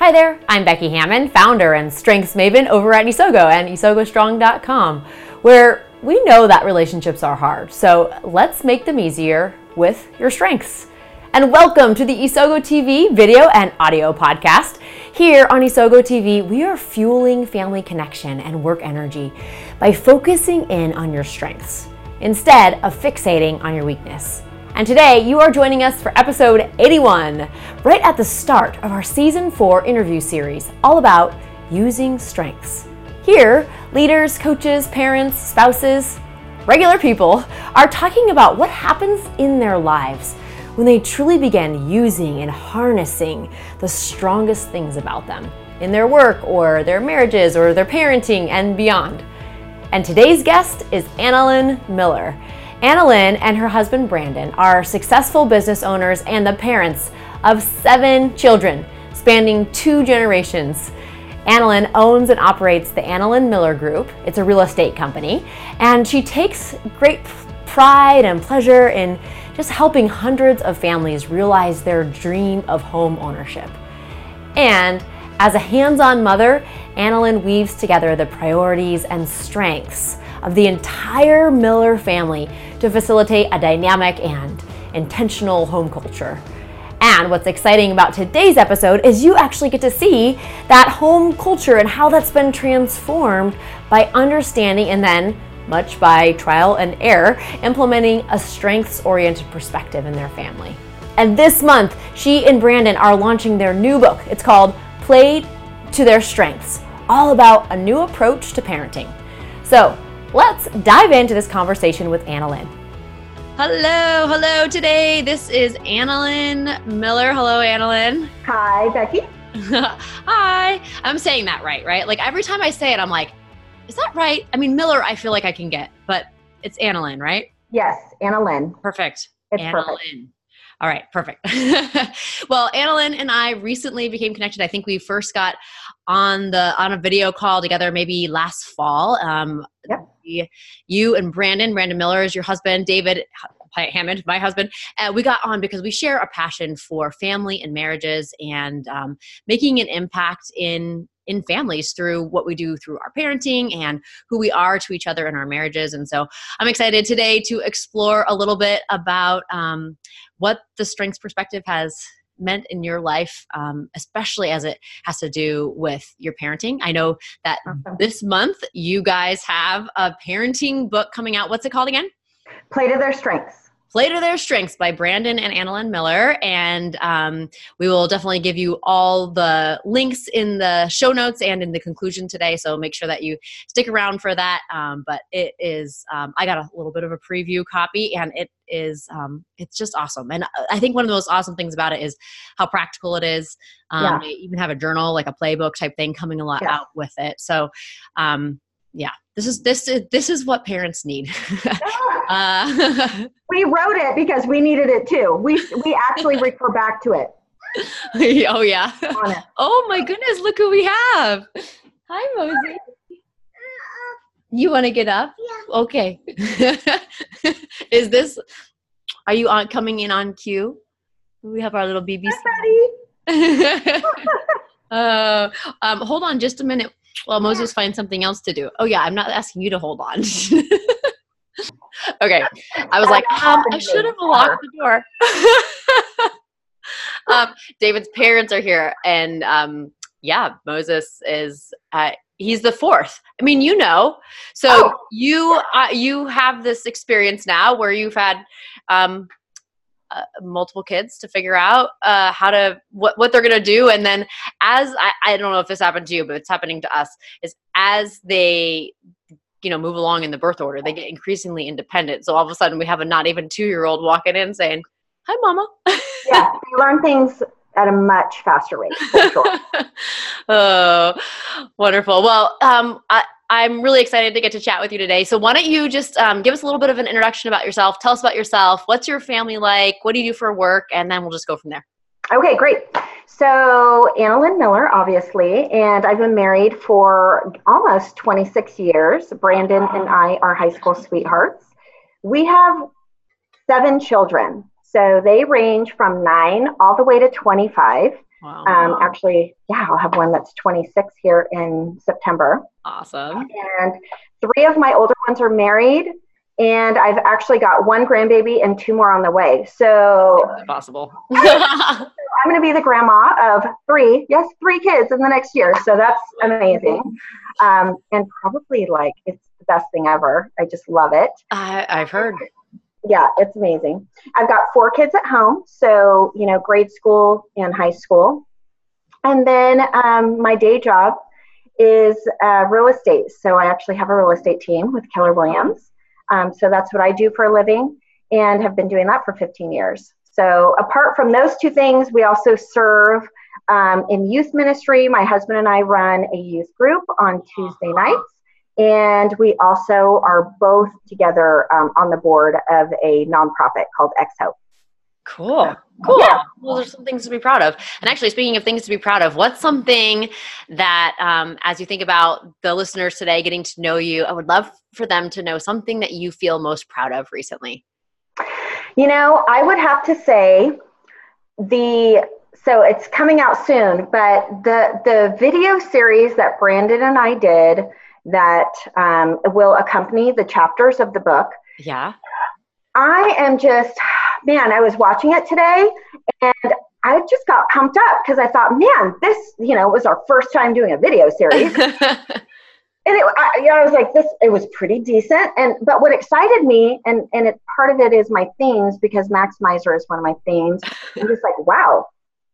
Hi there, I'm Becky Hammond, founder and strengths maven over at Isogo and isogostrong.com, where we know that relationships are hard. So let's make them easier with your strengths. And welcome to the Isogo TV video and audio podcast. Here on Isogo TV, we are fueling family connection and work energy by focusing in on your strengths instead of fixating on your weakness. And today you are joining us for episode 81, right at the start of our season 4 interview series, all about using strengths. Here, leaders, coaches, parents, spouses, regular people are talking about what happens in their lives when they truly begin using and harnessing the strongest things about them in their work or their marriages or their parenting and beyond. And today's guest is Annalyn Miller. Annalyn and her husband Brandon are successful business owners and the parents of seven children spanning two generations. Annalyn owns and operates the Annalyn Miller Group. It's a real estate company, and she takes great pride and pleasure in just helping hundreds of families realize their dream of home ownership. And as a hands on mother, Annalyn weaves together the priorities and strengths of the entire Miller family to facilitate a dynamic and intentional home culture. And what's exciting about today's episode is you actually get to see that home culture and how that's been transformed by understanding and then, much by trial and error, implementing a strengths oriented perspective in their family. And this month, she and Brandon are launching their new book. It's called Play to Their Strengths, all about a new approach to parenting. So, let's dive into this conversation with Annalyn. Hello, hello. Today, this is Annalyn Miller. Hello, Annalyn. Hi, Becky. Hi. I'm saying that right, right? Like every time I say it, I'm like, is that right? I mean, Miller, I feel like I can get, but it's Annalyn, right? Yes, Annalyn. Perfect. It's Annalyn. perfect. All right, perfect. well, Annalyn and I recently became connected. I think we first got on the on a video call together maybe last fall. Um, Yep. You and Brandon, Brandon Miller is your husband, David Hammond, my husband. Uh, we got on because we share a passion for family and marriages and um, making an impact in in families through what we do through our parenting and who we are to each other in our marriages. And so I'm excited today to explore a little bit about um, what the strengths perspective has meant in your life, um, especially as it has to do with your parenting. I know that Awesome. this month you guys have a parenting book coming out. What's it called again? Play to their strengths. Play to Their Strengths by Brandon and Annalyn Miller. And um, we will definitely give you all the links in the show notes and in the conclusion today. So make sure that you stick around for that. Um, but it is, um, I got a little bit of a preview copy and it is, um, it's just awesome. And I think one of the most awesome things about it is how practical it is. Um, Yeah. They even have a journal, like a playbook type thing coming a lot Yes. out with it. So, um, yeah, this is this is this is what parents need. uh, we wrote it because we needed it too. We we actually refer back to it oh yeah. Oh my goodness, look who we have. Hi Mosey. You want to get up? Yeah. Okay. Is this are you on coming in on cue? We have our little BBC. Ready? uh, um, hold on just a minute while Moses finds something else to do. Oh yeah, I'm not asking you to hold on. okay. I was like, um, I should have locked the door. um, David's parents are here, and um, yeah, Moses is. Uh, he's the fourth. I mean, you know. So Oh. you uh, you have this experience now where you've had um, uh, multiple kids to figure out uh, how to what what they're gonna do, and then as I, I don't know if this happened to you, but it's happening to us. Is as they you know move along in the birth order, they get increasingly independent. So all of a sudden, we have a not even two year old walking in saying, "Hi, mama." Yeah, they learn things at a much faster rate. For sure. oh, wonderful. Well, um, I, I'm really excited to get to chat with you today. So, why don't you just um, give us a little bit of an introduction about yourself? Tell us about yourself. What's your family like? What do you do for work? And then we'll just go from there. Okay, great. So, Annalyn Miller, obviously, and I've been married for almost 26 years. Brandon and I are high school sweethearts. We have seven children. So they range from nine all the way to 25. Wow. Um, actually, yeah, I'll have one that's 26 here in September. Awesome. And three of my older ones are married, and I've actually got one grandbaby and two more on the way. So possible. I'm going to be the grandma of three, yes, three kids in the next year. So that's amazing, um, and probably like it's the best thing ever. I just love it. I, I've heard. Yeah, it's amazing. I've got four kids at home, so you know, grade school and high school, and then um, my day job is uh, real estate. So I actually have a real estate team with Keller Williams. Um, so that's what I do for a living, and have been doing that for 15 years. So apart from those two things, we also serve um, in youth ministry. My husband and I run a youth group on Tuesday nights and we also are both together um, on the board of a nonprofit called X Hope. Cool. Cool. Yeah. Well, there's some things to be proud of. And actually, speaking of things to be proud of, what's something that, um, as you think about the listeners today getting to know you, I would love for them to know something that you feel most proud of recently? You know, I would have to say the so it's coming out soon, but the the video series that Brandon and I did that um, will accompany the chapters of the book. Yeah. I am just, man, I was watching it today and I just got pumped up because I thought, man, this, you know, was our first time doing a video series. and it, I, you know, I was like, this, it was pretty decent. And, but what excited me, and, and it, part of it is my themes because Maximizer is one of my themes. I'm just like, wow,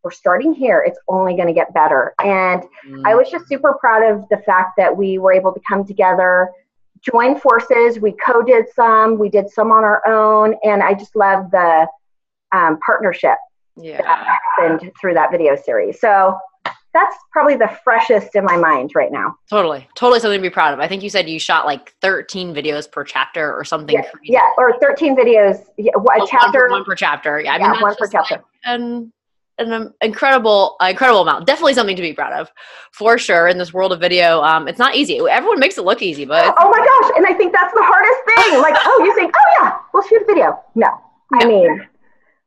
we're starting here. It's only going to get better. And mm. I was just super proud of the fact that we were able to come together, join forces. We co did some, we did some on our own. And I just love the um, partnership yeah. that happened through that video series. So that's probably the freshest in my mind right now. Totally. Totally something to be proud of. I think you said you shot like 13 videos per chapter or something. Yeah, yeah or 13 videos, yeah, a oh, chapter. One per, one per, chapter. Yeah, I yeah, mean, one per chapter. Like, and an incredible incredible amount. Definitely something to be proud of for sure in this world of video. Um, it's not easy. Everyone makes it look easy but oh my gosh and i think that's the hardest thing. Like oh you think oh yeah we'll shoot a video. No, no. i mean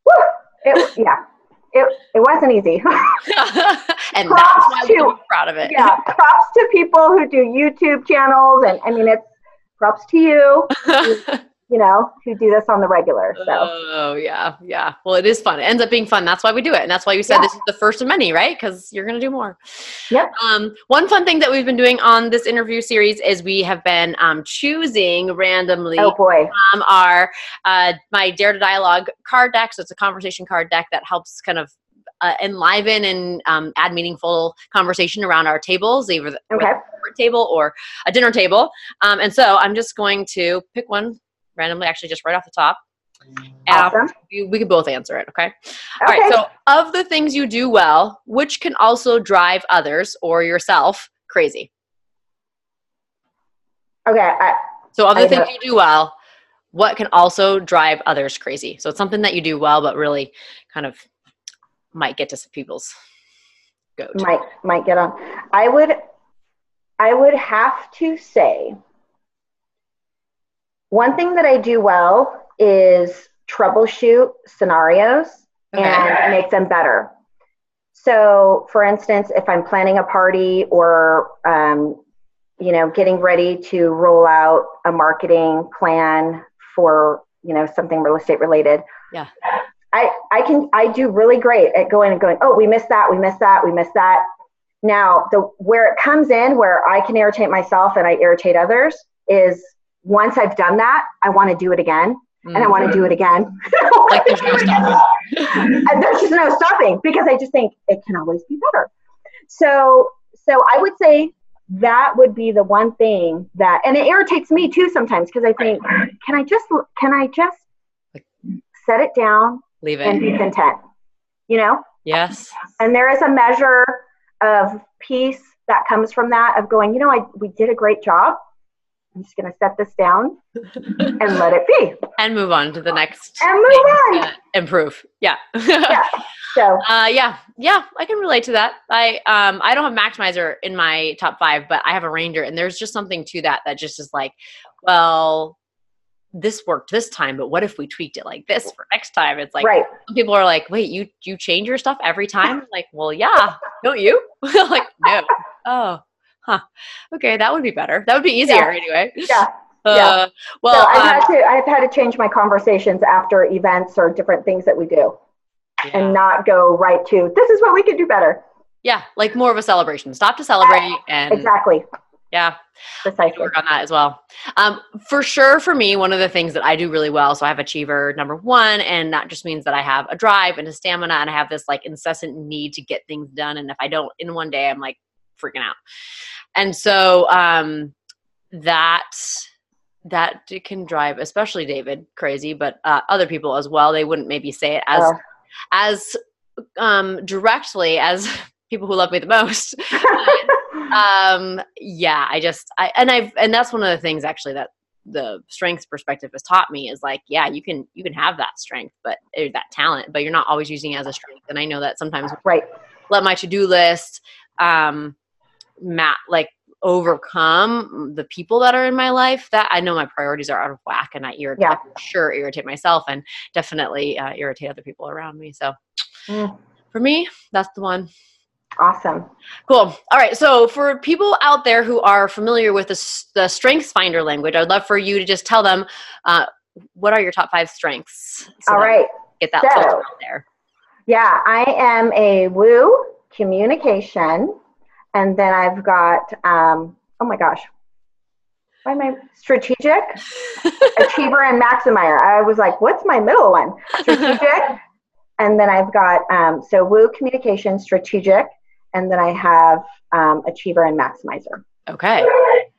whew, it, yeah it, it wasn't easy. And props that's why to, proud of it. Yeah props to people who do youtube channels and i mean it's props to you you know, who do this on the regular. So. Oh yeah, yeah. Well, it is fun. It ends up being fun. That's why we do it, and that's why you said yeah. this is the first of many, right? Because you're gonna do more. Yep. Um, one fun thing that we've been doing on this interview series is we have been um, choosing randomly. Oh boy. Um, our uh, my Dare to Dialogue card deck. So it's a conversation card deck that helps kind of uh, enliven and um, add meaningful conversation around our tables, either the okay. table or a dinner table. Um, and so I'm just going to pick one randomly, actually, just right off the top. Awesome. we, we can both answer it, okay? okay? All right. So, of the things you do well, which can also drive others or yourself crazy? Okay. I, so, of the I things know. you do well, what can also drive others crazy? So, it's something that you do well, but really kind of might get to some people's goat. Might might get on. I would I would have to say one thing that I do well is troubleshoot scenarios okay. and make them better. So, for instance, if I'm planning a party or um, you know getting ready to roll out a marketing plan for you know something real estate related, yeah, I I can I do really great at going and going. Oh, we missed that. We missed that. We missed that. Now, the where it comes in, where I can irritate myself and I irritate others, is once I've done that, I want to do it again. Mm-hmm. And I want to do it again. like there's no stopping. and there's just no stopping because I just think it can always be better. So, so I would say that would be the one thing that, and it irritates me too sometimes because I think, can I just, can I just set it down, leave it, and be content? You know? Yes. And there is a measure of peace that comes from that of going, you know, I we did a great job. I'm just going to set this down and let it be. And move on to the next. And move on. improve. Yeah. yeah. So. Uh, yeah, yeah, I can relate to that. I um I don't have maximizer in my top five, but I have arranger, and there's just something to that that just is like, well, this worked this time, but what if we tweaked it like this for next time? It's like right. people are like, wait, you you change your stuff every time? like, well, yeah, don't you? like, no. Oh, huh. Okay, that would be better. That would be easier Yeah. anyway. Yeah. Uh, Yeah. Well, so I've um, had to I've had to change my conversations after events or different things that we do yeah. and not go right to this is what we could do better. yeah, like more of a celebration. Stop to celebrate and Exactly. yeah, Precisely. work on that as well. Um, for sure, for me, one of the things that I do really well, so I have achiever number one, and that just means that I have a drive and a stamina, and I have this like incessant need to get things done. And if I don't in one day, I'm like freaking out. And so um, that that can drive, especially David, crazy, but uh, other people as well. They wouldn't maybe say it as Oh. as um, directly as people who love me the most. um yeah i just i and i've and that's one of the things actually that the strengths perspective has taught me is like yeah you can you can have that strength but that talent but you're not always using it as a strength and i know that sometimes right. let my to-do list um mat like overcome the people that are in my life that i know my priorities are out of whack and i irritate Yeah. sure irritate myself and definitely uh, irritate other people around me so Mm, for me that's the one awesome. Cool. All right. So, for people out there who are familiar with the, the Strengths Finder language, I'd love for you to just tell them uh, what are your top five strengths. so All right. Get that So- out there. Yeah, I am a woo communication, and then I've got um, oh my gosh, why am I strategic, achiever, and maximizer? I was like, what's my middle one? Strategic, and then I've got um, so woo communication, strategic, and then I have um, achiever and maximizer. Okay.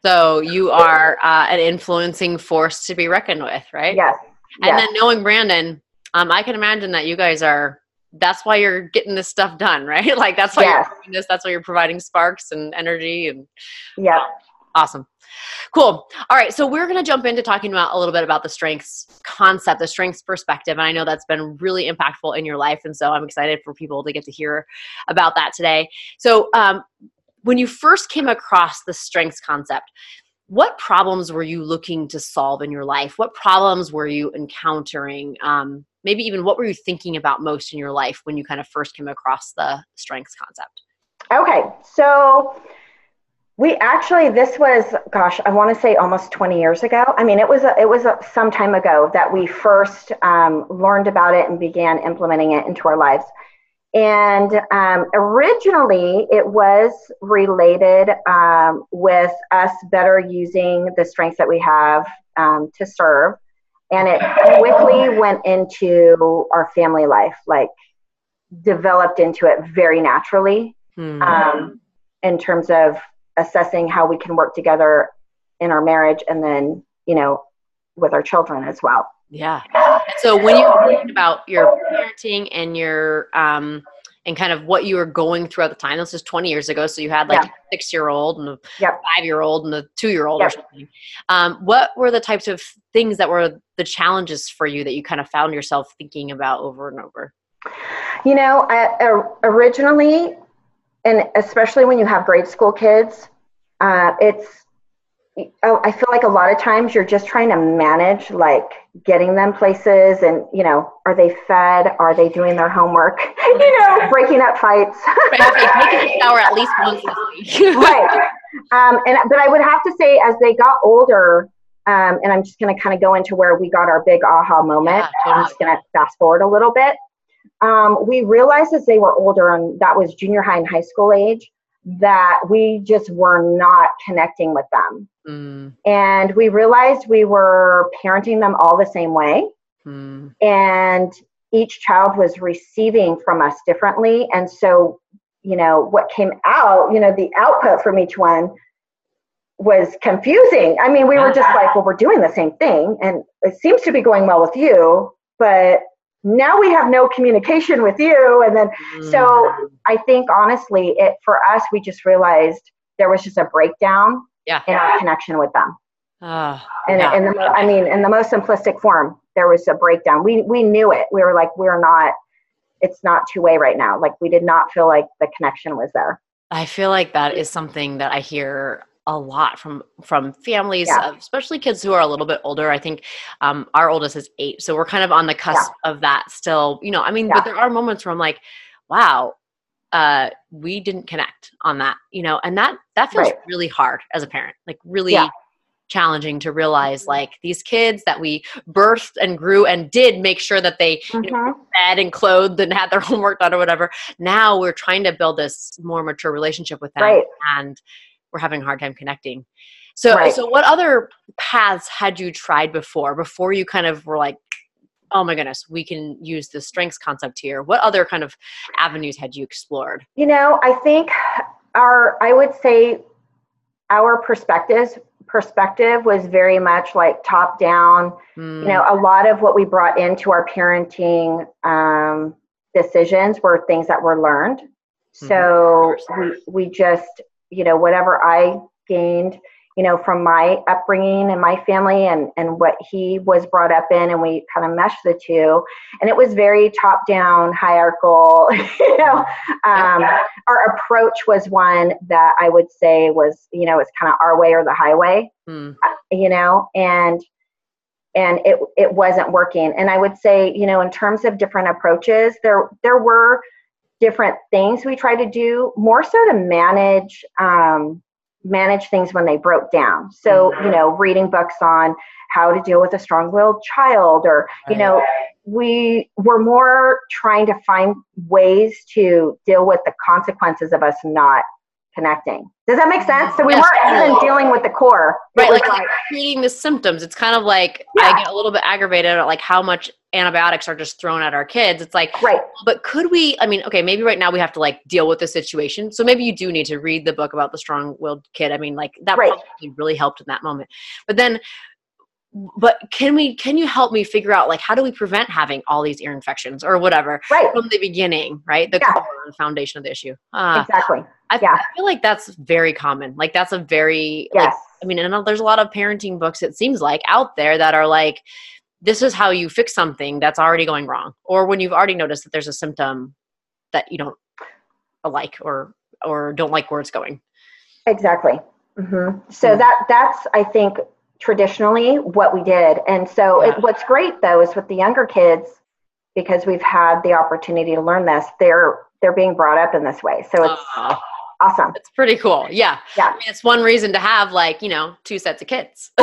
So, you are uh, an influencing force to be reckoned with, right? Yes. And yes. then knowing Brandon, um, I can imagine that you guys are. That's why you're getting this stuff done, right? Like that's why Yes. you're doing this. That's why you're providing sparks and energy and yeah. Awesome. Cool. All right. So we're going to jump into talking about a little bit about the strengths concept, the strengths perspective. And I know that's been really impactful in your life. And so I'm excited for people to get to hear about that today. So, um, when you first came across the strengths concept, what problems were you looking to solve in your life? What problems were you encountering? Um, maybe even what were you thinking about most in your life when you kind of first came across the strengths concept? Okay, so we actually this was gosh, I want to say almost 20 years ago. I mean, it was a, it was a, some time ago that we first um, learned about it and began implementing it into our lives. And um, originally, it was related um, with us better using the strengths that we have um, to serve. And it quickly went into our family life, like developed into it very naturally Hmm. um, in terms of assessing how we can work together in our marriage and then, you know, with our children as well. Yeah. So when you were thinking about your parenting and your um and kind of what you were going through at the time, this is 20 years ago. So you had like Yeah. a six year old and a Yep. five year old and a two year old or something. Um, what were the types of things that were the challenges for you that you kind of found yourself thinking about over and over? You know, I, uh, originally, and especially when you have grade school kids, uh, it's, I feel like a lot of times you're just trying to manage like getting them places and, you know, are they fed? Are they doing their homework? you know, breaking up fights. taking a shower at least once right. Um, and but I would have to say, as they got older, um, and I'm just going to kind of go into where we got our big aha moment. Yeah, I'm just going to fast forward a little bit. Um, we realized as they were older, and that was junior high and high school age, that we just were not connecting with them. Mm, And we realized we were parenting them all the same way. Mm, and each child was receiving from us differently. And so you know what came out you know the output from each one was confusing. I mean we were just like well we're doing the same thing. And it seems to be going well with you but now we have no communication with you. And then mm. So- i think honestly it for us we just realized there was just a breakdown Yeah. in our connection with them Ah, and yeah. in the I mean, in the most simplistic form, there was a breakdown. We we knew it. We were like, we're not. It's not two way right now. Like we did not feel like the connection was there. I feel like that is something that I hear a lot from from families, yeah. especially kids who are a little bit older. I think um, our oldest is eight, so we're kind of on the cusp yeah. of that still. You know, I mean, but there are moments where I'm like, wow, uh, we didn't connect on that. You know, and that that feels right. really hard as a parent, like really challenging to realize like these kids that we birthed and grew and did make sure that they mm-hmm. you know, mm-hmm. fed and clothed and had their homework done or whatever now we're trying to build this more mature relationship with them right. and we're having a hard time connecting. So, right. so what other paths had you tried before? Before you kind of were like, oh my goodness, we can use the strengths concept here. What other kind of avenues had you explored? You know, I think our, I would say, our perspectives perspective was very much like top down. Mm. You know, a lot of what we brought into our parenting um, decisions were things that were learned. Mm-hmm. So we we just you know whatever i gained you know from my upbringing and my family and and what he was brought up in and we kind of meshed the two and it was very top down hierarchical you know um, our approach was one that i would say was you know it's kind of our way or the highway mm. you know and and it it wasn't working and i would say you know in terms of different approaches there there were different things we try to do more so to manage um, manage things when they broke down. So you mm-hmm. know reading books on how to deal with a strong-willed child or you know we were more trying to find ways to deal with the consequences of us not connecting. Does that make sense? So we yes, weren't even dealing with the core. Right, like, like, treating the symptoms. It's kind of like yeah. I get a little bit aggravated at like how much antibiotics are just thrown at our kids. It's like, right. But could we? I mean, okay, maybe right now we have to like deal with the situation. So maybe you do need to read the book about the strong-willed kid. I mean, like that right. probably really helped in that moment. But then but can we can you help me figure out like how do we prevent having all these ear infections or whatever right. from the beginning right the yeah. core the foundation of the issue uh, exactly I, yeah. I feel like that's very common like that's a very yes. like i mean and there's a lot of parenting books it seems like out there that are like this is how you fix something that's already going wrong or when you've already noticed that there's a symptom that you don't like or or don't like where it's going exactly mm-hmm. so mm-hmm. that that's i think traditionally what we did. And so yeah. it, what's great though is with the younger kids, because we've had the opportunity to learn this, they're they're being brought up in this way. So it's uh, awesome. It's pretty cool. Yeah. Yeah. I mean, it's one reason to have like, you know, two sets of kids.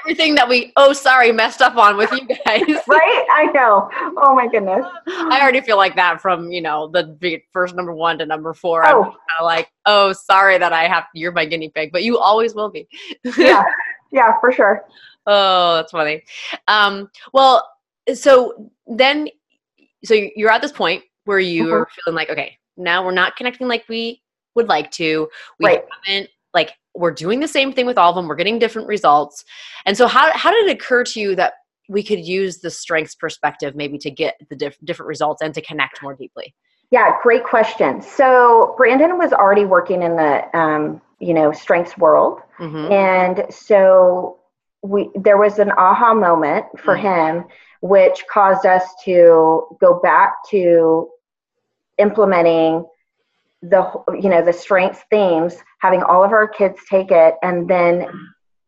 Everything that we, oh, sorry, messed up on with you guys. right? I know. Oh my goodness. I already feel like that from, you know, the first number one to number four. Oh. I'm kind of like, oh, sorry that I have, you're my guinea pig, but you always will be. yeah. Yeah, for sure. Oh, that's funny. Um, well, so then, so you're at this point where you mm-hmm. feeling like, okay, now we're not connecting like we would like to. We right. haven't like we're doing the same thing with all of them. We're getting different results. And so how how did it occur to you that we could use the strengths perspective maybe to get the diff- different results and to connect more deeply? Yeah, great question. So Brandon was already working in the um, you know strengths world, mm-hmm. and so we there was an aha moment for mm-hmm. him, which caused us to go back to implementing the you know the strengths themes having all of our kids take it and then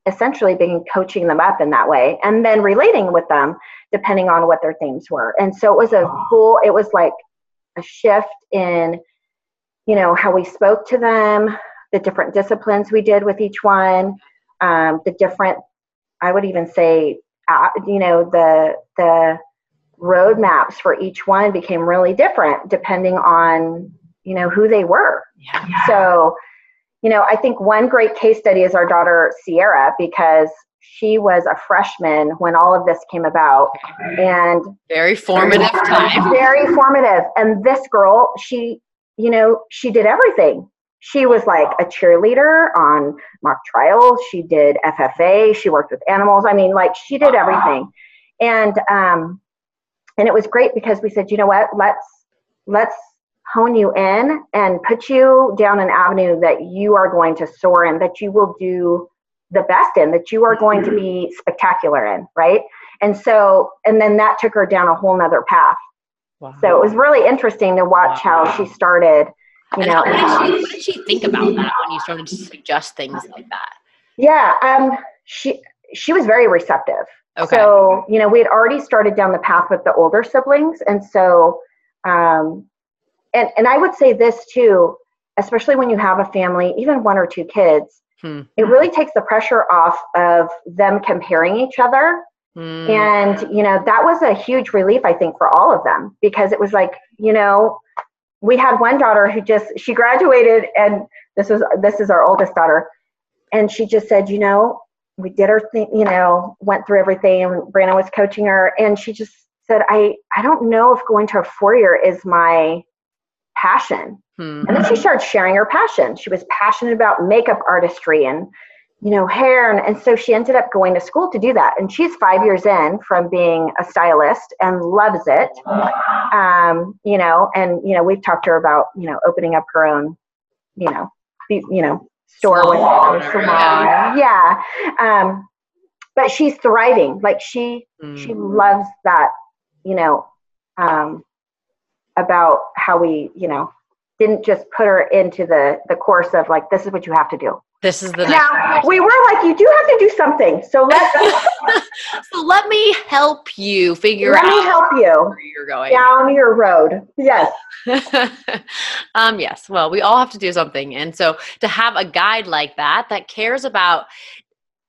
essentially being coaching them up in that way and then relating with them depending on what their themes were. And so it was a full it was like a shift in you know how we spoke to them the different disciplines we did with each one um, the different i would even say uh, you know the the roadmaps for each one became really different depending on you know who they were. Yeah. so you know i think one great case study is our daughter sierra because she was a freshman when all of this came about. And very formative time. Very formative. And this girl she you know she did everything. She was like a cheerleader on mock trials. She did ffa she worked with animals. I mean like she did everything. And um and it was great because we said you know what? Let's let's hone you in and put you down an avenue that you are going to soar in that you will do the best in that you are going to be spectacular in right and so and then that took her down a whole nother path wow. so it was really interesting to watch wow. how she started You and know, how, what, did she, what did she think about that when you started to suggest things like that? Yeah, um, she she was very receptive. Okay. So you know, we had already started down the path with the older siblings, and so, um, and and I would say this too, especially when you have a family, even one or two kids, hmm. it really takes the pressure off of them comparing each other. Hmm. And you know that was a huge relief, I think, for all of them because it was like, you know, we had one daughter who just she graduated, and this was this is our oldest daughter, and she just said, you know, we did our thing, you know, went through everything, and Brandon was coaching her, and she just said, I I don't know if going to a four year is my passion. Hmm. And then she started sharing her passion. She was passionate about makeup artistry and, you know, hair. And, and so she ended up going to school to do that. And she's five years in from being a stylist and loves it. Um, you know, and, you know, we've talked to her about, you know, opening up her own, you know, you know, store with salon. Yeah. Um, but she's thriving. Like she, mm. she loves that, you know, um, about how we, you know, didn't just put her into the the course of like this is what you have to do. This is the now we were like you do have to do something. So let so let me help you figure let out. Let me help you where you're going down your road. Yes. um. Yes. Well, we all have to do something, and so to have a guide like that that cares about,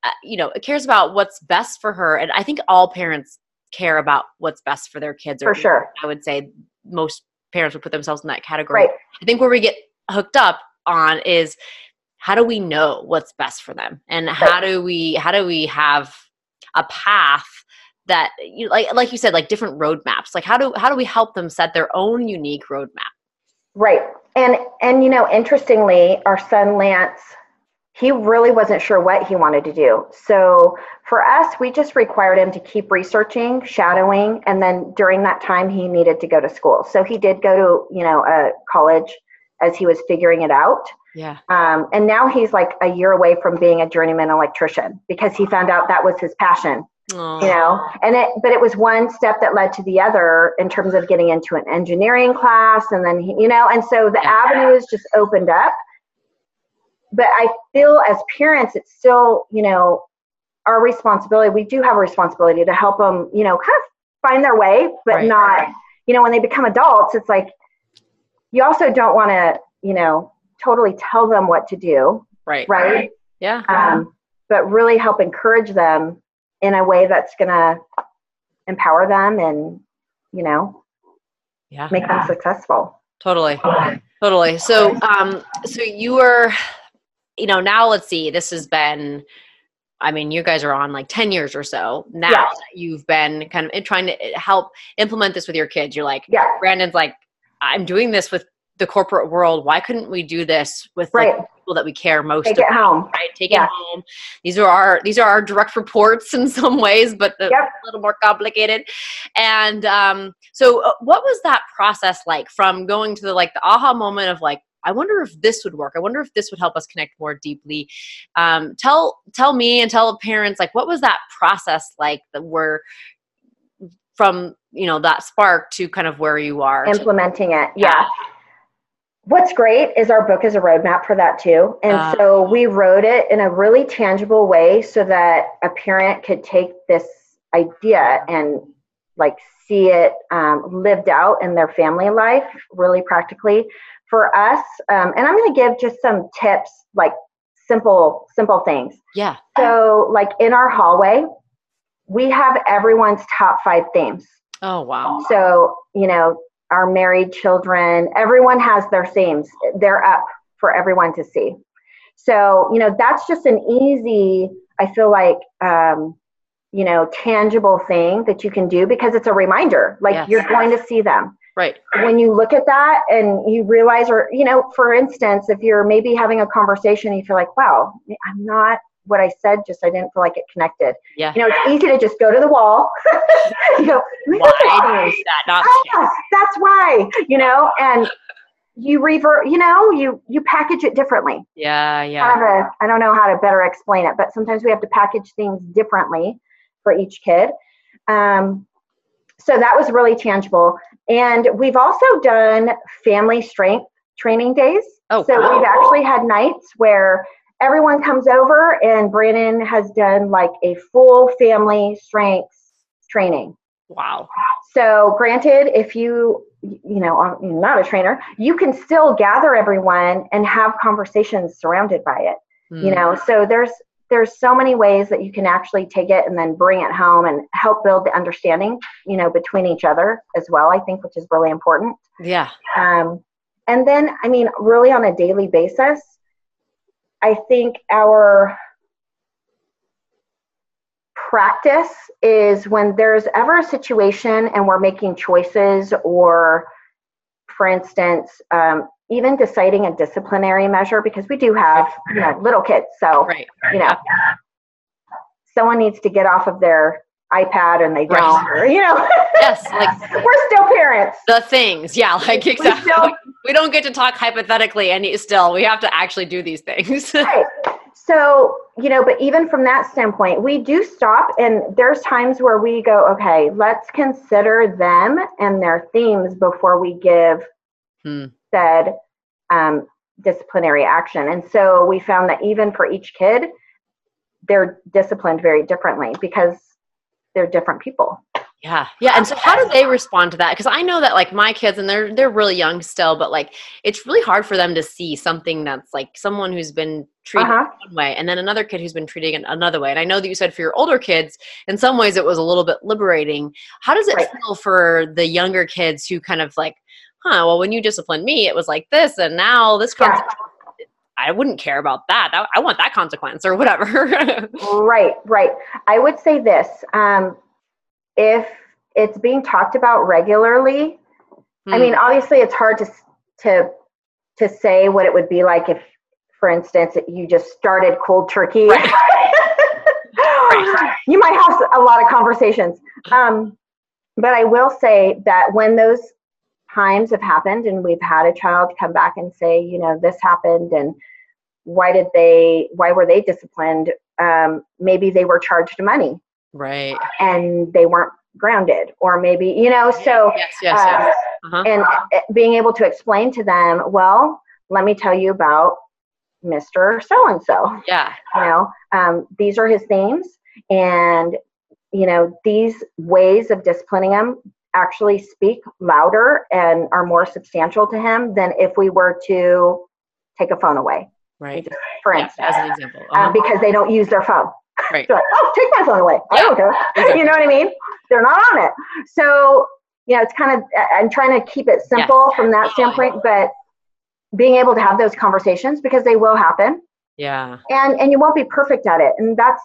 uh, you know, it cares about what's best for her, and I think all parents care about what's best for their kids. For sure. I would say most parents would put themselves in that category. Right. I think where we get hooked up on is how do we know what's best for them? And how do we how do we have a path that you like like you said like different roadmaps. Like how do how do we help them set their own unique roadmap? Right. And and you know interestingly our son lance he really wasn't sure what he wanted to do. So for us, we just required him to keep researching, shadowing, and then during that time he needed to go to school. So he did go to, you know, a college as he was figuring it out. Yeah. Um, and now he's like a year away from being a journeyman electrician because he found out that was his passion. Aww. You know, and it, but it was one step that led to the other in terms of getting into an engineering class, and then he, you know, and so the yeah. avenues just opened up but I feel as parents, it's still, you know, our responsibility. We do have a responsibility to help them, you know, kind of find their way, but right, not, right. you know, when they become adults, it's like you also don't want to, you know, totally tell them what to do. Right. Right. Yeah. Um, but really help encourage them in a way that's going to empower them and, you know, yeah. make them successful. Totally. Totally. So, um, so you were you know, now let's see, this has been, I mean, you guys are on like 10 years or so. Now yeah. you've been kind of trying to help implement this with your kids. You're like, yeah. Brandon's like, I'm doing this with the corporate world. Why couldn't we do this with right. the people that we care most Take about? It home. Right? Take yeah. it home. These are our these are our direct reports in some ways, but yep. a little more complicated. And um, so, uh, what was that process like from going to the like the aha moment of like, I wonder if this would work. I wonder if this would help us connect more deeply. Um, tell tell me and tell parents like what was that process like that were from you know that spark to kind of where you are implementing to, it. Yeah. What's great is our book is a roadmap for that too. And uh, so we wrote it in a really tangible way so that a parent could take this idea and like see it um, lived out in their family life really practically for us, um, and I'm going to give just some tips, like simple, simple things. Yeah. So, like in our hallway, we have everyone's top five themes. Oh, wow. So, you know, our married children, everyone has their themes. They're up for everyone to see. So, you know, that's just an easy, I feel like, um, you know, tangible thing that you can do because it's a reminder. Like yes. you're going to see them. Right. When you look at that and you realize, or, you know, for instance, if you're maybe having a conversation, and you feel like, wow, I'm not what I said, just I didn't feel like it connected. Yeah. You know, it's easy to just go to the wall. you go, why is that not? Ah, that's why, you know, and you revert, you know, you you package it differently. Yeah, yeah. Kind of a, I don't know how to better explain it, but sometimes we have to package things differently for each kid. Um, so that was really tangible. And we've also done family strength training days. Oh, so cool. we've actually had nights where everyone comes over and Brandon has done like a full family strengths training. Wow. So, granted, if you you know I'm not a trainer, you can still gather everyone and have conversations surrounded by it. You Mm. know, so there's there's so many ways that you can actually take it and then bring it home and help build the understanding, you know, between each other as well. I think, which is really important. Yeah. Um, and then, I mean, really on a daily basis, I think our practice is when there's ever a situation and we're making choices, or for instance, um, even deciding a disciplinary measure, because we do have, you know, little kids. So, Right. you know, someone needs to get off of their iPad and they Right. don't, or, you know, Yes. Like we're still parents. the things. Yeah. Like exactly. still- We don't get to talk hypothetically, and still we have to actually do these things. Right. So, you know, but even from that standpoint, we do stop and there's times where we go, okay, let's consider them and their themes before we give Hmm. Said um, disciplinary action. And so we found that even for each kid, they're disciplined very differently because they're different people. Yeah, yeah. And so, how do they respond to that? Because I know that, like, my kids, and they're they're really young still, but like, it's really hard for them to see something that's like someone who's been treated Uh-huh. one way, and then another kid who's been treated an- another way. And I know that you said for your older kids, in some ways, it was a little bit liberating. How does it Right. feel for the younger kids who kind of like, huh? Well, when you disciplined me, it was like this, and now this Yeah. consequence. I wouldn't care about that. I, I want that consequence or whatever. Right, right. I would say this um, if it's being talked about regularly, I Hmm. mean, obviously, it's hard to to to say what it would be like if, for instance, you just started cold turkey. You might have a lot of conversations. Um, but I will say that when those times have happened and we've had a child come back and say, you know, this happened and why did they, why were they disciplined? Um, maybe they were charged money right. and they weren't grounded, or maybe, you know, so Yes. Yes. uh, yes. Uh-huh. and uh, being able to explain to them, well, let me tell you about Mr. So and so. Yeah. You know, um, these are his themes, and you know, these ways of disciplining him actually speak louder and are more substantial to him than if we were to take a phone away, Right. for Yeah, instance, as an example. um, Uh-huh. because they don't use their phone. Right. Like, oh, take my phone away. I don't care. exactly. You know what I mean? They're not on it. So, you know, it's kind of, I'm trying to keep it simple from that standpoint, but being able to have those conversations because they will happen Yeah. and, and you won't be perfect at it. And that's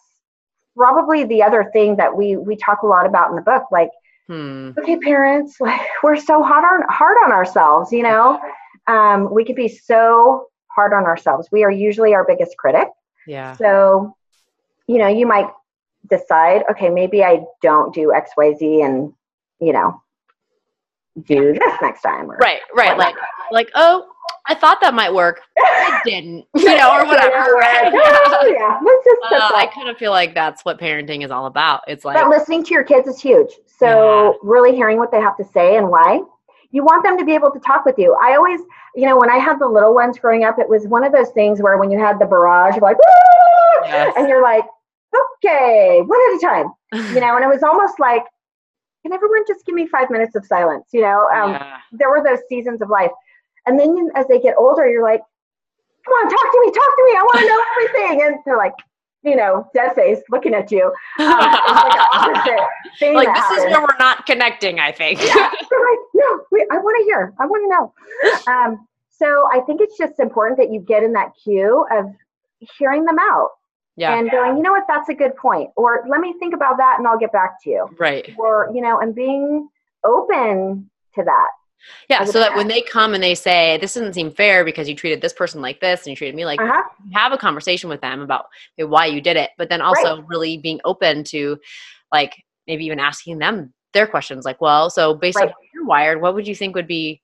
probably the other thing that we, we talk a lot about in the book. Like, Hmm. okay, parents, like we're so hard on, hard on ourselves, you know, um, we could be so hard on ourselves. We are usually our biggest critic. Yeah. So, you know, you might decide, okay, maybe I don't do X, Y, Z, and you know, do this next time. Or, Right. Right. Like, like, oh, I thought that might work. It didn't. You know, or whatever. right? Yeah, yeah. Let's just Uh, I kind of feel like that's what parenting is all about. It's like, But listening to your kids is huge. So really hearing what they have to say and why. You want them to be able to talk with you. I always, you know, when I had the little ones growing up, it was one of those things where when you had the barrage of like, Yes. and you're like, okay, one at a time. you know, and it was almost like, can everyone just give me five minutes of silence? You know, um, yeah. there were those seasons of life. And then as they get older, you're like, come on, talk to me, talk to me. I want to know everything. And they're like, you know, dead face looking at you. Um, it's like like this is where we're not connecting. I think. They're like, no, wait, I want to hear. I want to know. Um, so I think it's just important that you get in that queue of hearing them out yeah. and going, you know what, that's a good point. Or let me think about that and I'll get back to you. right. Or, you know, and being open to that. Yeah. So that when they come and they say, "This doesn't seem fair because you treated this person like this and you treated me like," Uh-huh. have a conversation with them about why you did it, but then also really being open to, like, maybe even asking them their questions, like, "Well, so based on how you're wired, what would you think would be,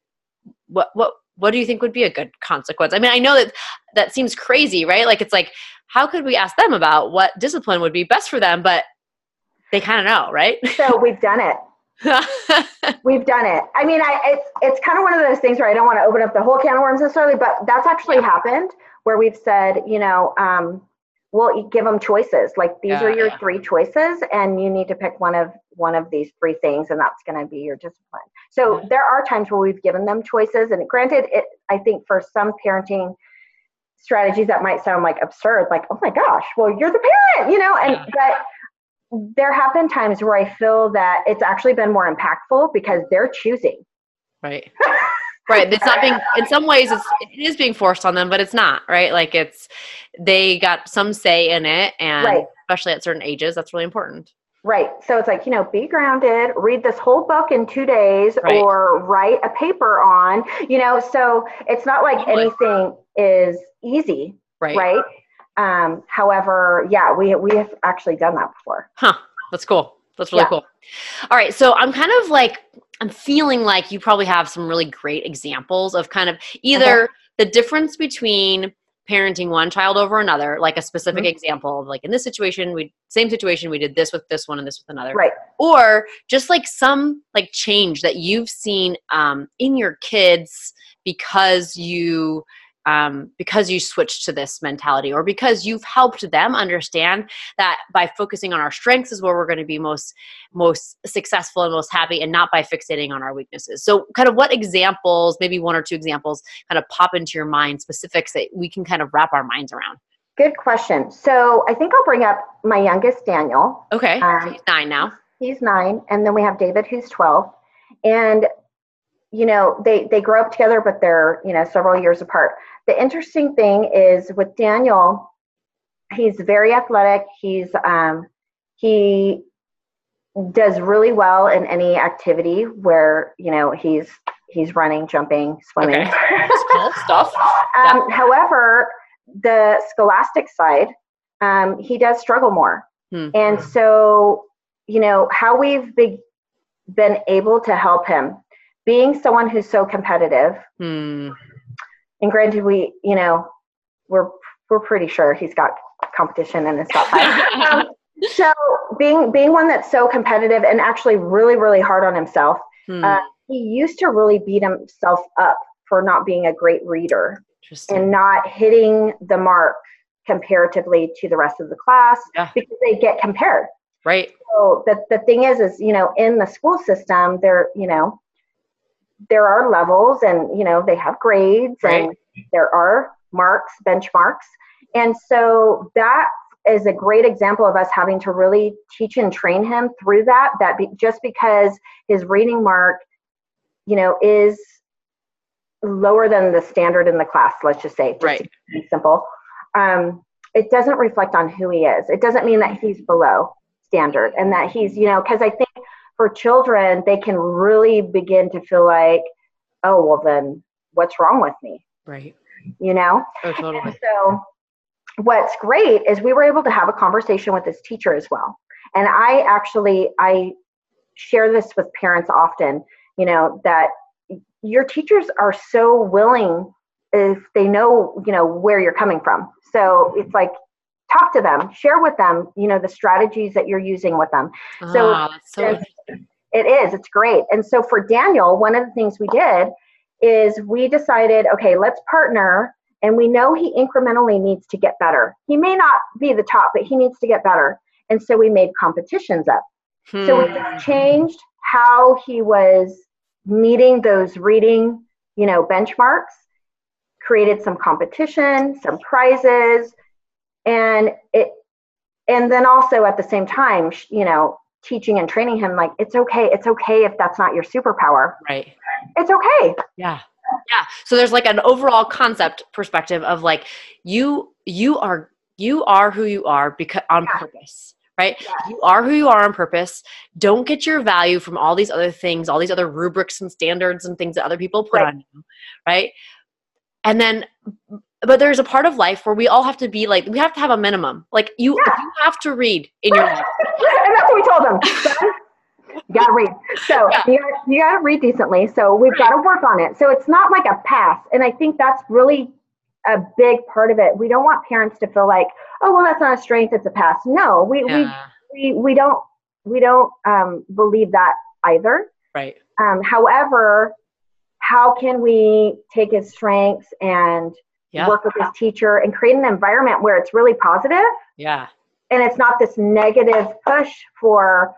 what what what do you think would be a good consequence?" I mean, I know that that seems crazy, right? Like, it's like, how could we ask them about what discipline would be best for them? But they kind of know, right? So we've done it. We've done it. I mean, I it's it's kind of one of those things where I don't want to open up the whole can of worms necessarily, but that's actually happened where we've said, you know, um, we'll give them choices. Like these Yeah, are your yeah. three choices, and you need to pick one of one of these three things, and that's going to be your discipline. So Yeah. there are times where we've given them choices, and granted, it I think for some parenting strategies that might sound like absurd, like oh my gosh, well you're the parent, you know, and but there have been times where I feel that it's actually been more impactful because they're choosing. right. Right. It's not being in some ways it's it is being forced on them, but it's not, right? Like it's they got some say in it and Right. especially at certain ages, that's really important. Right. So it's like, you know, be grounded, read this whole book in two days Right. or write a paper on, you know, so it's not like anything is easy, Right. right? Um, however, yeah, we we have actually done that before. Huh. That's cool. That's really Yeah. cool. All right. So I'm kind of like, I'm feeling like you probably have some really great examples of kind of either the difference between parenting one child over another, like a specific Mm-hmm. example of like in this situation, we same situation, we did this with this one and this with another. Right. Or just like some like change that you've seen um, in your kids because you um, because you switched to this mentality or because you've helped them understand that by focusing on our strengths is where we're going to be most most successful and most happy and not by fixating on our weaknesses so kind of what examples maybe one or two examples kind of pop into your mind specifics that we can kind of wrap our minds around Good question. So I think I'll bring up my youngest Daniel. okay Um, he's nine now He's nine, and then we have David who's twelve. And you know, they they grow up together, but they're you know several years apart. The interesting thing is with Daniel, he's very athletic. He's um, he does really well in any activity where you know he's he's running, jumping, swimming. okay cool stuff um, However, the scholastic side, um, he does struggle more. Hmm. And so, you know, how we've be- been able to help him, being someone who's so competitive, hmm. And granted, we, you know, we're we're pretty sure he's got competition in his top five. um, so being being one that's so competitive and actually really really hard on himself, Hmm. uh, he used to really beat himself up for not being a great reader and not hitting the mark comparatively to the rest of the class Yeah. because they get compared. right So the, the thing is, is, you know, in the school system, they're, you know, there are levels and, you know, they have grades and there are marks, benchmarks. And so that is a great example of us having to really teach and train him through that, that be, just because his reading mark, you know, is lower than the standard in the class, let's just say, just Right. simple. Um, it doesn't reflect on who he is. It doesn't mean that he's below standard and that he's, you know, because I think for children, they can really begin to feel like, oh, well, then what's wrong with me? right You know? oh totally And so what's great is we were able to have a conversation with this teacher as well. And I actually I share this with parents often, you know, that your teachers are so willing if they know, you know, where you're coming from. So it's like talk to them, share with them, you know, the strategies that you're using with them. So ah, so it's- it is. It's great. And so for Daniel, one of the things we did is we decided, okay, let's partner. And we know he incrementally needs to get better. He may not be the top, but he needs to get better. And so we made competitions up. So we Hmm. just changed how he was meeting those reading, you know, benchmarks, created some competition, some prizes, and it and then also at the same time, you know, teaching and training him like it's okay, it's okay if that's not your superpower. right It's okay. Yeah. Yeah. So there's like an overall concept perspective of like you you are you are who you are because on Yeah. purpose. Right? Yeah. You are who you are on purpose. Don't get your value from all these other things, all these other rubrics and standards and things that other people put Right. on you. Right? And then but there's a part of life where we all have to be like we have to have a minimum. Like you Yeah. you have to read in your life. And that's what we told them. You gotta read. So Yeah. you, gotta, you gotta read decently. So we've got to work on it. So it's not like a pass. And I think that's really a big part of it. We don't want parents to feel like, oh well, that's not a strength; it's a pass. No, we Yeah. we, we we don't we don't um, believe that either. Right. Um, however, how can we take his strengths and Yeah. work with his teacher and create an environment where it's really positive Yeah. And it's not this negative push for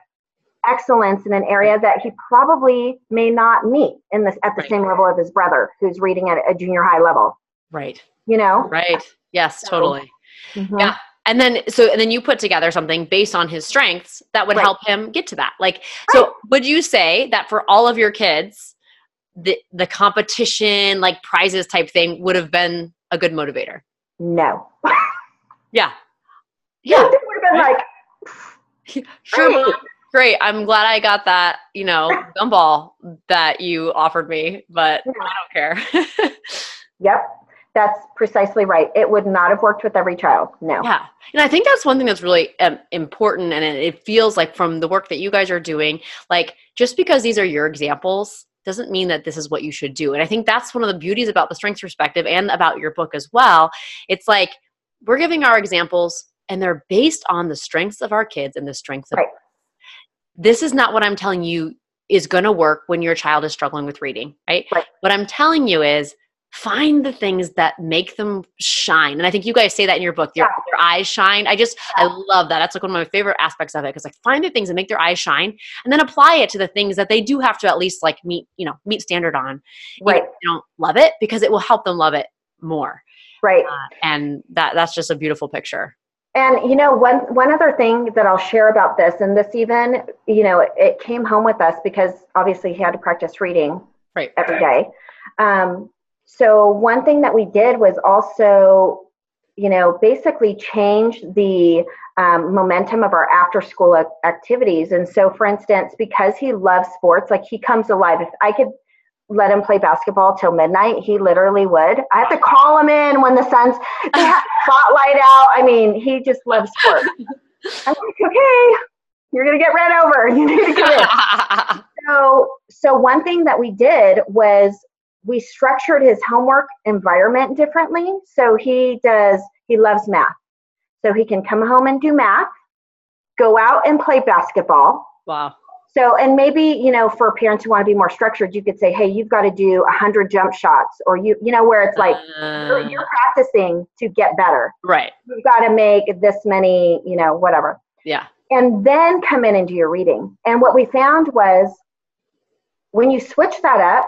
excellence in an area that he probably may not meet in this at the Right. same level of his brother who's reading at a junior high level Right. you know Right. Yes, So- totally. Mhm. Yeah. And then so and then you put together something based on his strengths that would Right. help him get to that. Like so would you say that for all of your kids the the competition like prizes type thing would have been a good motivator? no Yeah. Yeah. would have been Right. like Sure. Great. I'm glad I got that, you know, gumball that you offered me, but Yeah. I don't care. yep that's precisely right it would not have worked with every child no Yeah. And I think that's one thing that's really um, important. And it, it feels like from the work that you guys are doing, like just because these are your examples doesn't mean that this is what you should do. And I think that's one of the beauties about the strengths perspective and about your book as well. It's like we're giving our examples and they're based on the strengths of our kids and the strengths of Right. this is not what I'm telling you is going to work when your child is struggling with reading, right? Right. What I'm telling you is find the things that make them shine. And I think you guys say that in your book, your, Yeah. their eyes shine. I just, I love that. That's like one of my favorite aspects of it. Cause like find the things that make their eyes shine and then apply it to the things that they do have to at least like meet, you know, meet standard on. Right they don't love it because it will help them love it more. right Uh, and that, that's just a beautiful picture. And you know, one one other thing that I'll share about this, and this even, you know, it, it came home with us because obviously he had to practice reading Right. every day. Um, so one thing that we did was also, you know, basically change the um, momentum of our after school activities. And so, for instance, because he loves sports, like he comes alive. If I could let him play basketball till midnight, he literally would. I have to call him in when the sun's spotlight out. I mean, he just loves sports. I'm like, okay, you're gonna get ran over. You need to get in. So, so one thing that we did was we structured his homework environment differently. So he does, he loves math. So he can come home and do math, go out and play basketball. wow. So, and maybe, you know, for parents who want to be more structured, you could say, hey, you've got to do a hundred jump shots or you, you know, where it's like you're, Uh, you're practicing to get better. right. You've got to make this many, you know, whatever Yeah. and then come in and do your reading. And what we found was when you switch that up,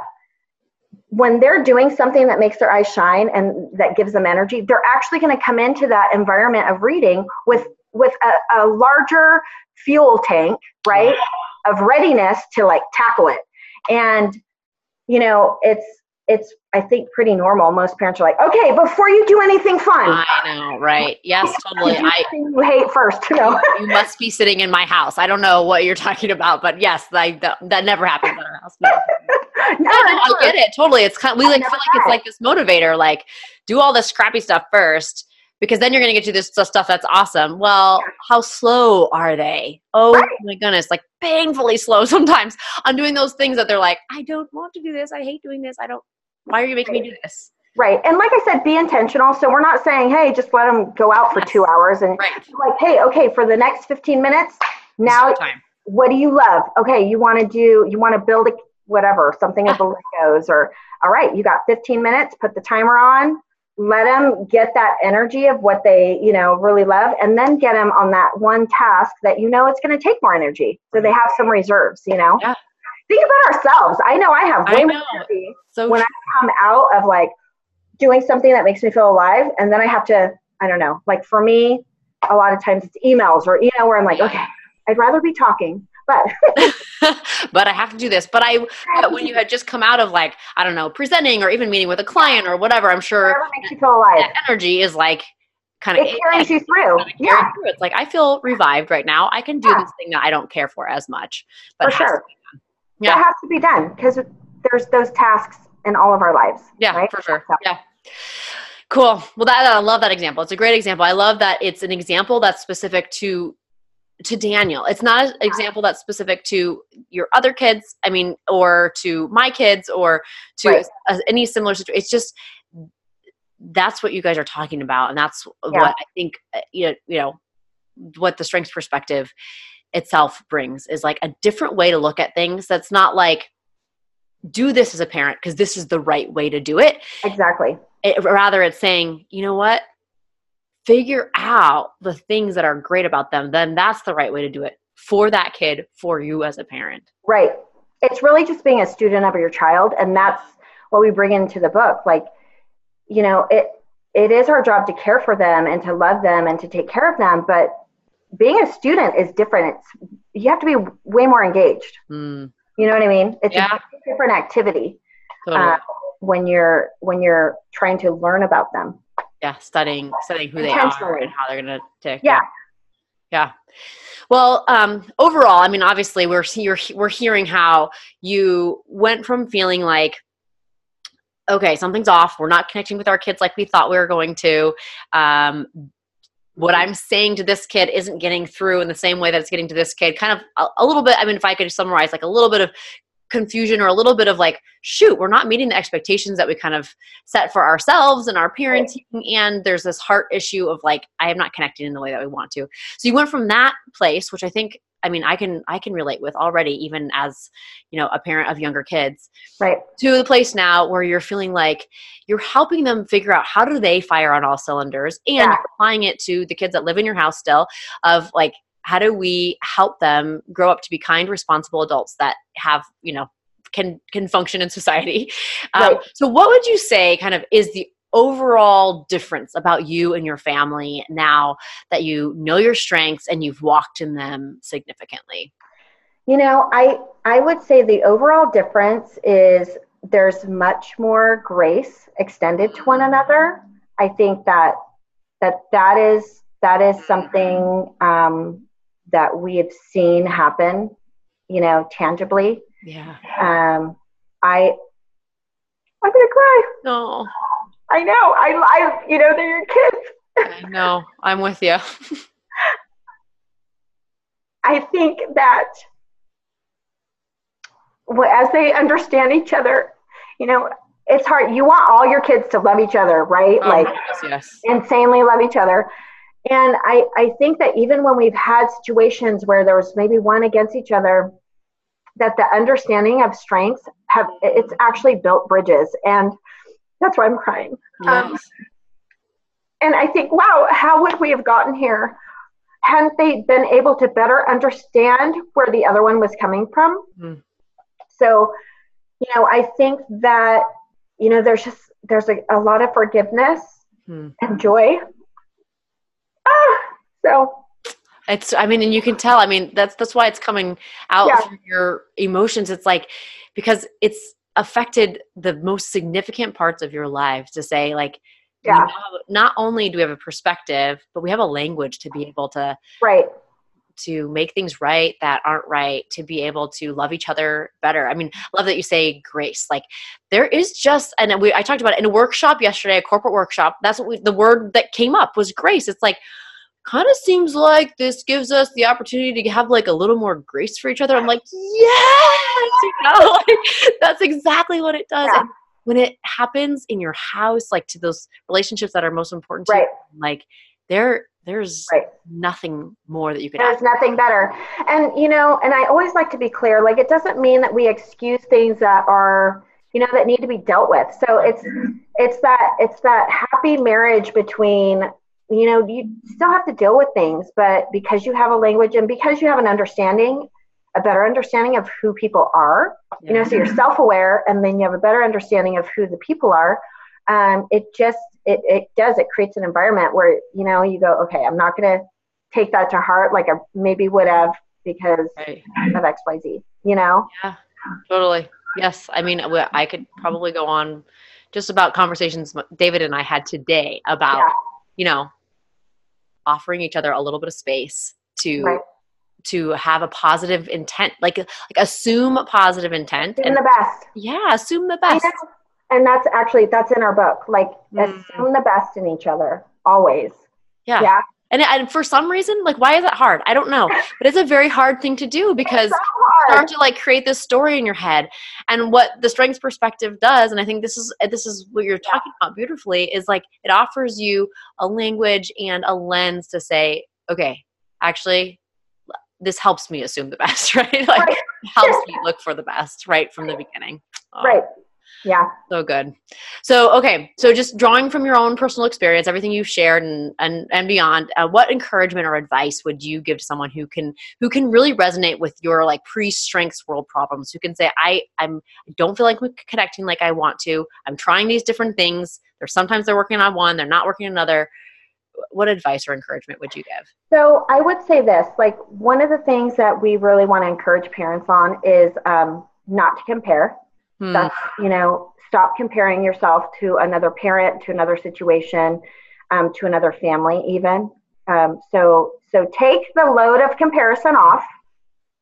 when they're doing something that makes their eyes shine and that gives them energy, they're actually going to come into that environment of reading with with a, a larger fuel tank, right, of readiness to like tackle it. And you know, it's it's I think pretty normal. Most parents are like, okay, before you do anything fun, I know. Right. Yes, totally. I, you hate first, you know. you must be sitting in my house. I don't know what you're talking about, but yes, like that, that never happens in our house. No. no, I get it totally. It's kind of, we like feel like it's like this motivator, like do all this crappy stuff first because then you're going to get to this stuff that's awesome. Well, how slow are they? Oh Right. my goodness, like painfully slow sometimes on doing those things that they're like, I don't want to do this. I hate doing this. I don't. Why are you making me do this? Right. And like I said, be intentional. So we're not saying, hey, just let them go out for Yes. two hours and Right. like, hey, okay, for the next 15 minutes, now what do you love? Okay, you want to do, you want to build a whatever, something with the Legos or, all right, you got 15 minutes, put the timer on, let them get that energy of what they, you know, really love, and then get them on that one task that you know it's going to take more energy. So they have some reserves, you know? Yeah. Think about ourselves. I know I have I way more know. energy So when I come out of like doing something that makes me feel alive and then I have to, I don't know, like for me, a lot of times it's emails or, you know, where I'm like, okay, I'd rather be talking, but but I have to do this. But I, but when you had just come out of like, I don't know, presenting or even meeting with a client or whatever, I'm sure whatever makes you feel alive, that energy is like kind of it carries you through. Yeah, It's like I feel revived right now. I can do Yeah. this thing that I don't care for as much. But for it has to sure. Yeah. That has to be done because there's those tasks in all of our lives. Yeah, right? for sure. So- Yeah. Cool. Well, that I love that example. It's a great example. I love that it's an example that's specific to to Daniel. It's not an example that's specific to your other kids. I mean, or to my kids, or to Right. a- any similar situation. It's just that's what you guys are talking about, and that's Yeah. what I think. uh, You know, you know, what the strengths perspective itself brings is like a different way to look at things that's not like do this as a parent because this is the right way to do it exactly it, rather it's saying you know what figure out the things that are great about them then that's the right way to do it for that kid for you as a parent. Right. It's really just being a student of your child and that's what we bring into the book. Like you know it it is our job to care for them and to love them and to take care of them but being a student is different. It's you have to be way more engaged. Mm. you know what i mean? It's Yeah. a different activity totally. uh, when you're when you're trying to learn about them yeah studying studying who they are and how they're gonna tick Yeah. yeah. Well um overall i mean obviously we're you're, we're hearing how you went from feeling like okay something's off we're not connecting with our kids like we thought we were going to um what i'm saying to this kid isn't getting through in the same way that it's getting to this kid kind of a, a little bit i mean if i could summarize like a little bit of confusion or a little bit of like shoot we're not meeting the expectations that we kind of set for ourselves and our parenting and there's this heart issue of like i am not connecting in the way that we want to. So you went from that place which i think i mean i can i can relate with already even as you know a parent of younger kids right. to the place now where you're feeling like you're helping them figure out how do they fire on all cylinders and Yeah. applying it to the kids that live in your house still of like how do we help them grow up to be kind responsible adults that have you know can can function in society um, Right. so what would you say kind of is the overall difference about you and your family now that you know your strengths and you've walked in them significantly You know, I I would say the overall difference is there's much more grace extended to one another. I think that that that is that is something um, that we have seen happen, you know, tangibly. yeah Um, I I'm gonna cry. no I know. I I you know they're your kids. i know i'm with you I think that well, as they understand each other, you know, it's hard. You want all your kids to love each other, right? Oh, like yes, yes. insanely love each other. And I, I think that even when we've had situations where there was maybe one against each other, that the understanding of strengths have it's actually built bridges. And that's why I'm crying. Um, And I think, wow, how would we have gotten here hadn't they been able to better understand where the other one was coming from? Mm. So, you know, I think that, you know, there's just, there's a, a lot of forgiveness Hmm. and joy. So, It's I mean, and you can tell, I mean, that's that's why it's coming out Yeah. through your emotions. It's like because it's affected the most significant parts of your lives to say like yeah, have- not only do we have a perspective, but we have a language to be able to right. to make things right that aren't right, to be able to love each other better. I mean, love that you say grace. Like there is just, and we I talked about it in a workshop yesterday, a corporate workshop. That's what we, the word that came up was grace. It's like kind of seems like this gives us the opportunity to have like a little more grace for each other. I'm like, yes, you know, like, that's exactly what it does. Yeah. And when it happens in your house, like to those relationships that are most important to Right. you, like there, there's Right. nothing more that you could ask. There's nothing better. And, you know, and I always like to be clear, like, it doesn't mean that we excuse things that are, you know, that need to be dealt with. So it's, mm-hmm. it's that, it's that happy marriage between, you know, you still have to deal with things, but because you have a language and because you have an understanding, a better understanding of who people are, you know, so you're self-aware and then you have a better understanding of who the people are. Um, it just, it, it does, it creates an environment where, you know, you go, okay, I'm not going to take that to heart like I maybe would have because Right. of XYZ, you know? Yeah, totally. Yes. I mean, I could probably go on just about conversations David and I had today about, Yeah. you know, offering each other a little bit of space to Right. to have a positive intent, like like assume positive intent Doing and the best. yeah, assume the best. And that's actually, that's in our book. Like, Mm. assume the best in each other, always. Yeah. Yeah. And, and for some reason, like, why is it hard? I don't know, but it's a very hard thing to do because So you start to like create this story in your head and what the strengths perspective does and i think this is uh, this is what you're talking about beautifully is like it offers you a language and a lens to say okay actually this helps me assume the best, right? Like Right. helps me look for the best right from the beginning. Oh, Right. Yeah. So good. So okay, so just drawing from your own personal experience, everything you've shared and and and beyond, uh, what encouragement or advice would you give to someone who can who can really resonate with your like pre-strengths world problems? Who can say, I I'm I don't feel like connecting like I want to. I'm trying these different things. There's sometimes they're working on one, they're not working on another. What advice or encouragement would you give? So I would say this, like one of the things that we really want to encourage parents on is um, not to compare. Hmm. That's, you know, stop comparing yourself to another parent, to another situation, um, to another family, even. Um, so, so take the load of comparison off,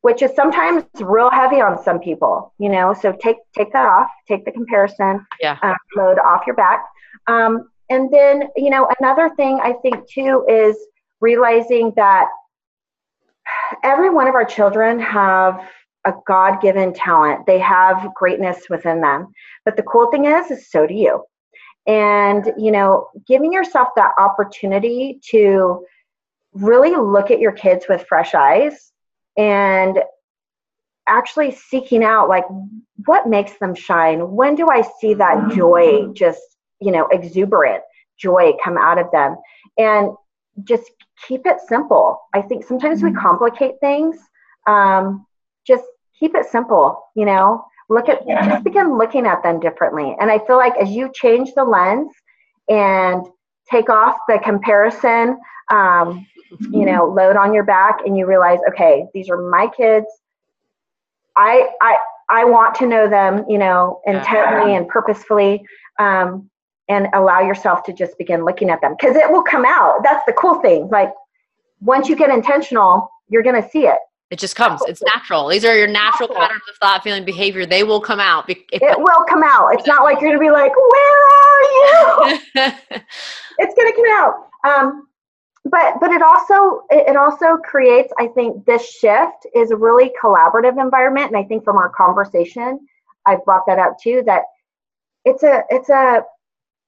which is sometimes real heavy on some people, you know. So take take that off, take the comparison Yeah. uh, load off your back. Um, and then, you know, another thing I think too is realizing that every one of our children have a God-given talent. They have greatness within them. But the cool thing is, is so do you. And you know, giving yourself that opportunity to really look at your kids with fresh eyes and actually seeking out like what makes them shine when do i see that joy just you know exuberant joy come out of them and just keep it simple i think sometimes we complicate things um, just keep it simple you know? Look at just begin looking at them differently. And i feel like as you change the lens and take off the comparison um, you know load on your back and you realize okay these are my kids. I i i want to know them you know intently and purposefully um, and allow yourself to just begin looking at them. Because it will come out. That's the cool thing. Like once you get intentional you're going to see it It just comes. It's natural. These are your natural Natural. patterns of thought, feeling, behavior. They will come out. If- it will come out it's not like you're going to be like where are you it's going to come out um, but but it also it it also creates i think this shift is a really collaborative environment and i think from our conversation i've brought that up too that it's a it's a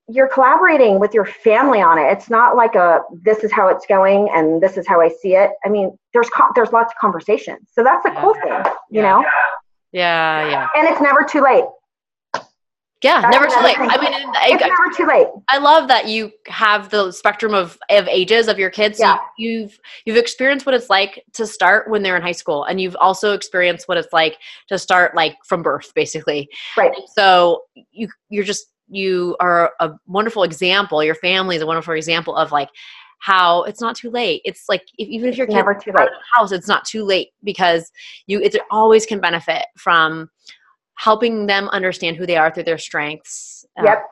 you're collaborating with your family on it it's not like a this is how it's going and this is how i see it i mean there's co- there's lots of conversations so that's the cool thing you Yeah. know yeah, yeah, and it's never too late yeah. That's Never too late. thing. I mean, and it's I, never too late I love that you have the spectrum of, of ages of your kids. So Yeah. you, you've you've experienced what it's like to start when they're in high school, and you've also experienced what it's like to start like from birth, basically. right So you you're just you are a wonderful example. Your family is a wonderful example of like how it's not too late. It's like if, even if your It's kids never too late house, it's not too late because you it always can benefit from helping them understand who they are through their strengths. uh, yep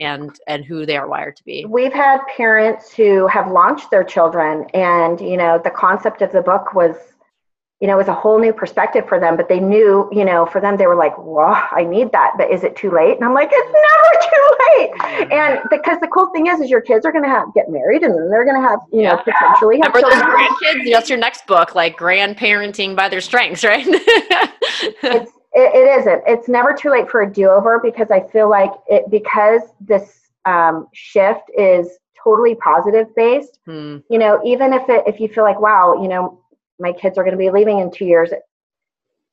and and who they are wired to be. we've had parents who have launched their children and you know the concept of the book was you know it was a whole new perspective for them but they knew you know for them they were like wow i need that but is it too late and i'm like it's never too late and because the cool thing is is your kids are going to have get married and then they're going to have you know potentially have Remember children grandkids? That's your next book, like grandparenting by their strengths, right? it's it, it isn't it's never too late for a do-over because i feel like it because this um, shift is totally positive based Hmm. you know even if it if you feel like wow you know my kids are going to be leaving in two years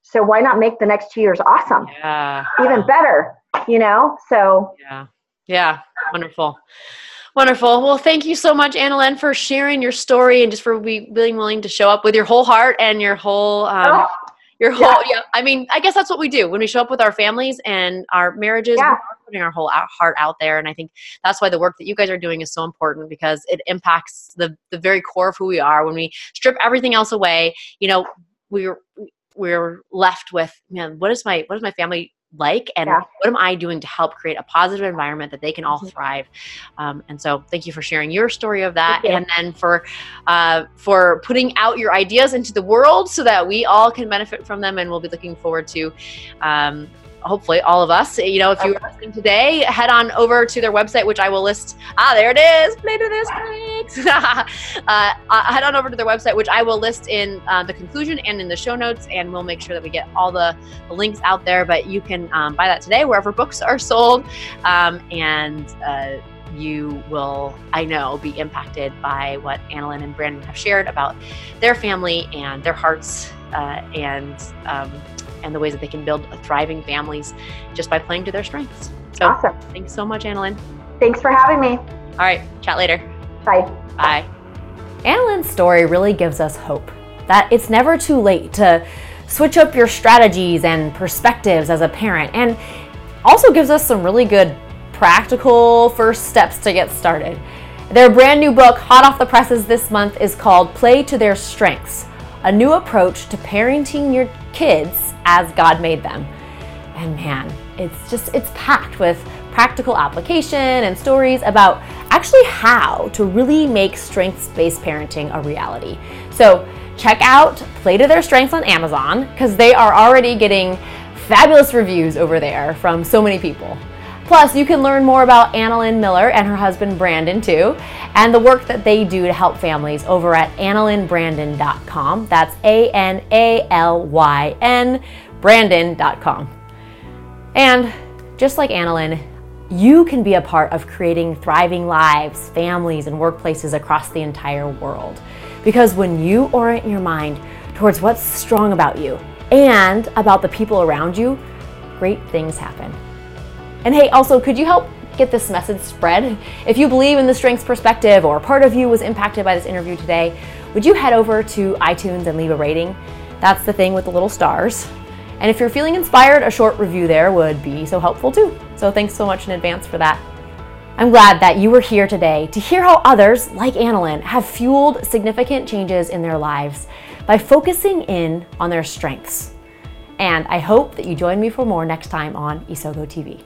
so why not make the next two years awesome Yeah. even better you know so Yeah. Yeah. Wonderful. Wonderful. Well, thank you so much, Annalyn, for sharing your story and just for be, being willing to show up with your whole heart and your whole um, oh, your whole yeah. I mean, I guess that's what we do when we show up with our families and our marriages. Yeah. We are putting our whole heart out there, and I think that's why the work that you guys are doing is so important because it impacts the the very core of who we are. When we strip everything else away, you know, we're we're left with man, what is my what is my family like, and Yeah. what am I doing to help create a positive environment that they can all Mhm. thrive? Um, and so, thank you for sharing your story of that, and then for uh, for putting out your ideas into the world so that we all can benefit from them. And we'll be looking forward to. Um, Hopefully, all of us. You know, if you are listening today, head on over to their website, which I will list. Ah, there it is. Play to this, uh, uh, head on over to their website, which I will list in uh, the conclusion and in the show notes, and we'll make sure that we get all the, the links out there. But you can um, buy that today wherever books are sold, um, and uh, you will, I know, be impacted by what Annalyn and Brandon have shared about their family and their hearts uh, and um, and the ways that they can build thriving families just by playing to their strengths. So, awesome. Thanks so much, Annalyn. Thanks for having me. All right, chat later. Bye. Bye. Annalyn's story really gives us hope that it's never too late to switch up your strategies and perspectives as a parent, and also gives us some really good practical first steps to get started. Their brand new book, hot off the presses this month, is called Play to Their Strengths A New Approach to Parenting Your Kids as God Made Them. And man, it's just, it's packed with practical application and stories about actually how to really make strengths based parenting a reality. So, check out Play to Their Strengths on Amazon because they are already getting fabulous reviews over there from so many people. Plus, you can learn more about Annalyn Miller and her husband Brandon too, and the work that they do to help families over at annalynbrandon.com. That's A N A L Y N Brandon.com. And just like Annalyn, you can be a part of creating thriving lives, families, and workplaces across the entire world. Because when you orient your mind towards what's strong about you and about the people around you, great things happen. And hey, also, could you help get this message spread? If you believe in the strengths perspective or part of you was impacted by this interview today, would you head over to iTunes and leave a rating? That's the thing with the little stars. And if you're feeling inspired, a short review there would be so helpful too. So thanks so much in advance for that. I'm glad that you were here today to hear how others, like Annalyn, have fueled significant changes in their lives by focusing in on their strengths. And I hope that you join me for more next time on Isogo TV.